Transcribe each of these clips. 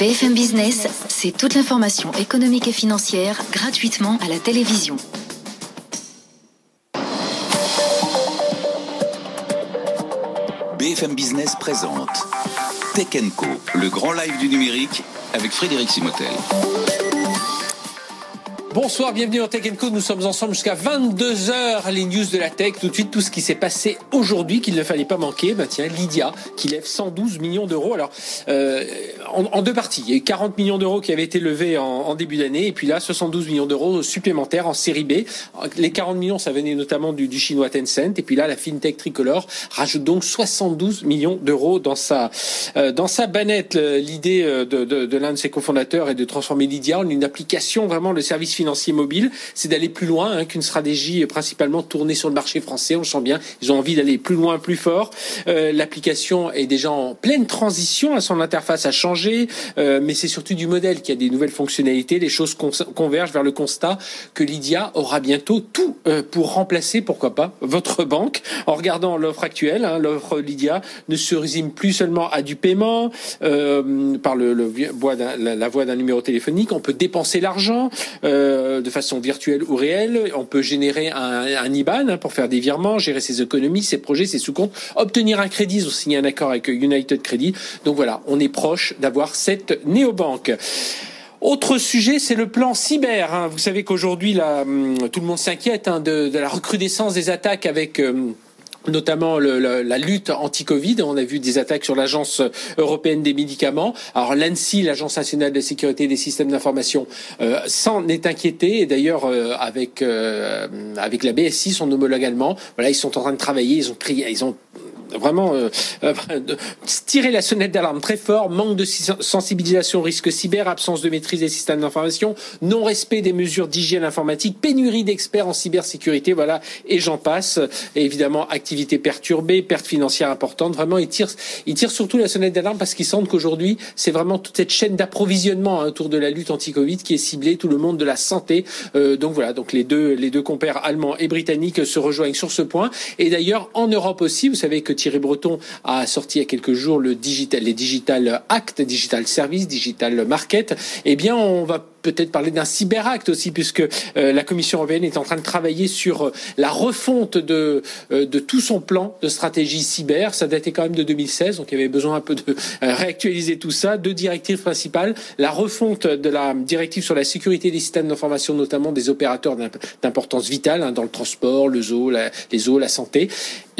BFM Business, c'est toute l'information économique et financière gratuitement à la télévision. BFM Business présente Tech Co, le grand live du numérique avec Frédéric Simotel. Bonsoir, bienvenue dans Tech Co. Nous sommes ensemble jusqu'à 22h, les news de la tech. Tout de suite, tout ce qui s'est passé aujourd'hui qu'il ne fallait pas manquer. Bah tiens, Lydia, qui lève 112 millions d'euros. Alors, euh, en, deux parties. Il y a eu 40 millions d'euros qui avaient été levés en, début d'année. Et puis là, 72 millions d'euros supplémentaires en série B. Les 40 millions, ça venait notamment du, chinois Tencent. Et puis là, la FinTech Tricolore rajoute donc 72 millions d'euros dans sa, euh, dans sa banette. L'idée de, de, de l'un de ses cofondateurs est de transformer Lydia en une application, vraiment le service financier mobile, c'est d'aller plus loin hein, qu'une stratégie principalement tournée sur le marché français. On le sent bien, ils ont envie d'aller plus loin, plus fort. Euh, L'application est déjà en pleine transition, à son interface a changé, euh, mais c'est surtout du modèle qui a des nouvelles fonctionnalités. Les choses convergent vers le constat que Lydia aura bientôt tout euh, pour remplacer, pourquoi pas, votre banque. En regardant l'offre actuelle, hein, l'offre Lydia ne se résume plus seulement à du paiement par la, voie d'un numéro téléphonique. On peut dépenser l'argent. De façon virtuelle ou réelle. On peut générer un, IBAN hein, pour faire des virements, gérer ses économies, ses projets, ses sous-comptes, obtenir un crédit. Ils ont signé un accord avec United Credit. Donc voilà, on est proche d'avoir cette néobanque. Autre sujet, c'est le plan cyber. Hein. Vous savez qu'aujourd'hui, tout le monde s'inquiète hein, de, la recrudescence des attaques avec euh, notamment la lutte anti-Covid. On a vu des attaques sur l'Agence européenne des médicaments. Alors l'ANSI, l'Agence nationale de sécurité des systèmes d'information, euh, s'en est inquiété. Et d'ailleurs, euh, avec euh, avec la BSI, son homologue allemand, voilà, ils sont en train de travailler. Ils ont ils ont vraiment euh, euh, tirer la sonnette d'alarme très fort, manque de sensibilisation au risque cyber, absence de maîtrise des systèmes d'information, non-respect des mesures d'hygiène informatique, pénurie d'experts en cybersécurité, voilà, et j'en passe. Et évidemment, activité perturbée, perte financière importante. Vraiment, ils tirent, ils tirent surtout la sonnette d'alarme parce qu'ils sentent qu'aujourd'hui, c'est vraiment toute cette chaîne d'approvisionnement hein, autour de la lutte anti-Covid qui est ciblée, tout le monde de la santé. Euh, donc voilà, donc les deux, les deux compères allemands et britanniques se rejoignent sur ce point. Et d'ailleurs, en Europe aussi, vous savez que Thierry Breton a sorti il y a quelques jours le digital, les Digital Act, Digital Service, Digital Market. Eh bien, on va peut-être parler d'un cyberacte aussi, puisque euh, la Commission européenne est en train de travailler sur euh, la refonte de, euh, de tout son plan de stratégie cyber. Ça datait quand même de 2016, donc il y avait besoin un peu de réactualiser tout ça. Deux directives principales la refonte de la directive sur la sécurité des systèmes d'information, notamment des opérateurs d'importance vitale hein, dans le transport, le zoo, les eaux, la santé.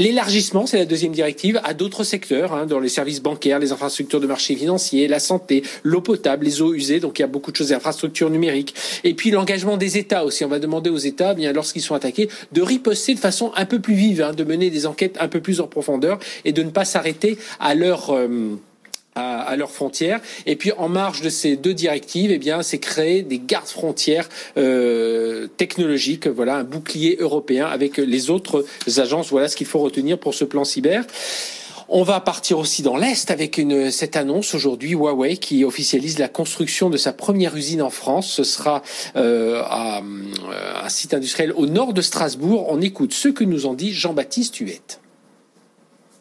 L'élargissement, c'est la deuxième directive, à d'autres secteurs, hein, dans les services bancaires, les infrastructures de marché financier, la santé, l'eau potable, les eaux usées. Donc il y a beaucoup de choses, infrastructures numérique. Et puis l'engagement des États aussi. On va demander aux États, bien lorsqu'ils sont attaqués, de riposter de façon un peu plus vive, hein, de mener des enquêtes un peu plus en profondeur et de ne pas s'arrêter à leur euh, à, à, leurs frontières. Et puis en marge de ces deux directives, eh bien, c'est créer des gardes frontières euh, technologiques. Voilà, un bouclier européen avec les autres agences. Voilà ce qu'il faut retenir pour ce plan cyber. On va partir aussi dans l'Est avec une, cette annonce aujourd'hui, Huawei qui officialise la construction de sa première usine en France. Ce sera euh, euh, un site industriel au nord de Strasbourg. On écoute ce que nous en dit Jean-Baptiste Huette.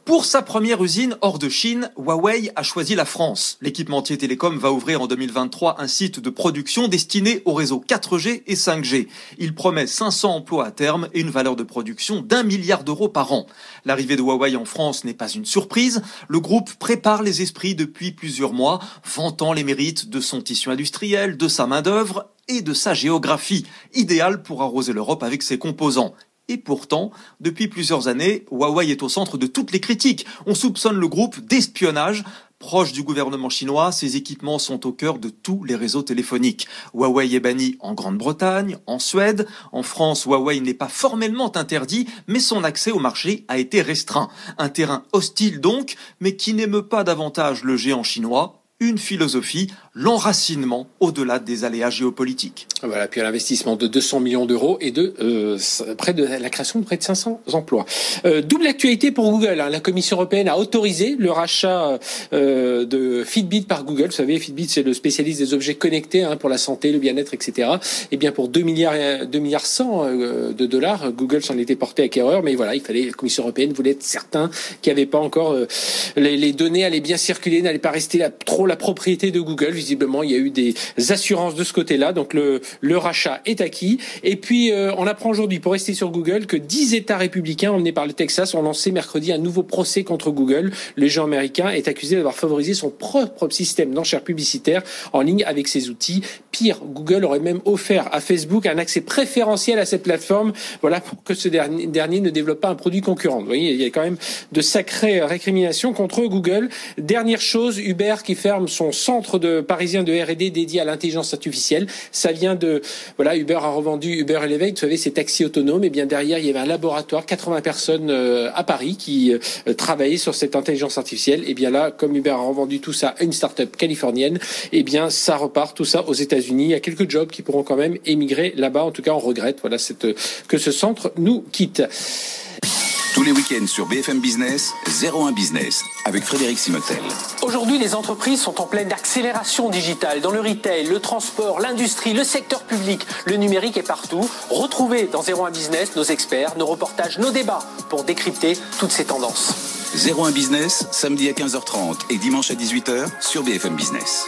Pour sa première usine hors de Chine, Huawei a choisi la France. L'équipementier télécom va ouvrir en 2023 un site de production destiné au réseau 4G et 5G. Il promet 500 emplois à terme et une valeur de production d'un milliard d'euros par an. L'arrivée de Huawei en France n'est pas une surprise. Le groupe prépare les esprits depuis plusieurs mois, vantant les mérites de son tissu industriel, de sa main-d'œuvre et de sa géographie, idéale pour arroser l'Europe avec ses composants. Et pourtant, depuis plusieurs années, Huawei est au centre de toutes les critiques. On soupçonne le groupe d'espionnage. Proche du gouvernement chinois, ses équipements sont au cœur de tous les réseaux téléphoniques. Huawei est banni en Grande-Bretagne, en Suède. En France, Huawei n'est pas formellement interdit, mais son accès au marché a été restreint. Un terrain hostile donc, mais qui n'émeut pas davantage le géant chinois. Une philosophie l'enracinement au-delà des aléas géopolitiques. Voilà, puis un investissement de 200 millions d'euros et de euh, près de la création de près de 500 emplois. Euh, double actualité pour Google. Hein. La Commission européenne a autorisé le rachat euh, de Fitbit par Google. Vous savez, Fitbit c'est le spécialiste des objets connectés hein, pour la santé, le bien-être, etc. Et bien pour 2 milliards, 2 milliards 100 euh, de dollars, Google s'en était porté acquéreur, mais voilà, il fallait la Commission européenne voulait être certain qu'il n'y avait pas encore euh, les, les, données allaient bien circuler, n'allaient pas rester la, trop la propriété de Google visiblement, il y a eu des assurances de ce côté-là. Donc le, rachat est acquis. Et puis, euh, on apprend aujourd'hui, pour rester sur Google, que 10 États républicains emmenés par le Texas ont lancé mercredi un nouveau procès contre Google. Le géant américain est accusé d'avoir favorisé son propre système d'enchères publicitaires en ligne avec ses outils. Pire, Google aurait même offert à Facebook un accès préférentiel à cette plateforme, voilà, pour que ce dernier, dernier ne développe pas un produit concurrent. Vous voyez, il y a quand même de sacrées récriminations contre Google. Dernière chose, Uber qui ferme son centre de parisien de R&D dédié à l'intelligence artificielle. Ça vient de voilà, Uber a revendu Uber Elevate, vous savez, ces taxis autonomes. Et bien derrière, il y avait un laboratoire, 80 personnes euh, à Paris qui euh, travaillaient sur cette intelligence artificielle. Et bien là, comme Uber a revendu tout ça à une start-up californienne, et bien ça repart tout ça aux États-Unis. Il y a quelques jobs qui pourront quand même émigrer là-bas. En tout cas, on regrette voilà cette que ce centre nous quitte. Tous les week-ends sur BFM Business, 01 Business, avec Frédéric Simotel. Aujourd'hui, les entreprises sont en pleine accélération digitale dans le retail, le transport, l'industrie, le secteur public. Le numérique est partout. Retrouvez dans 01 Business nos experts, nos reportages, nos débats pour décrypter toutes ces tendances. 01 Business, samedi à 15h30 et dimanche à 18h sur BFM Business.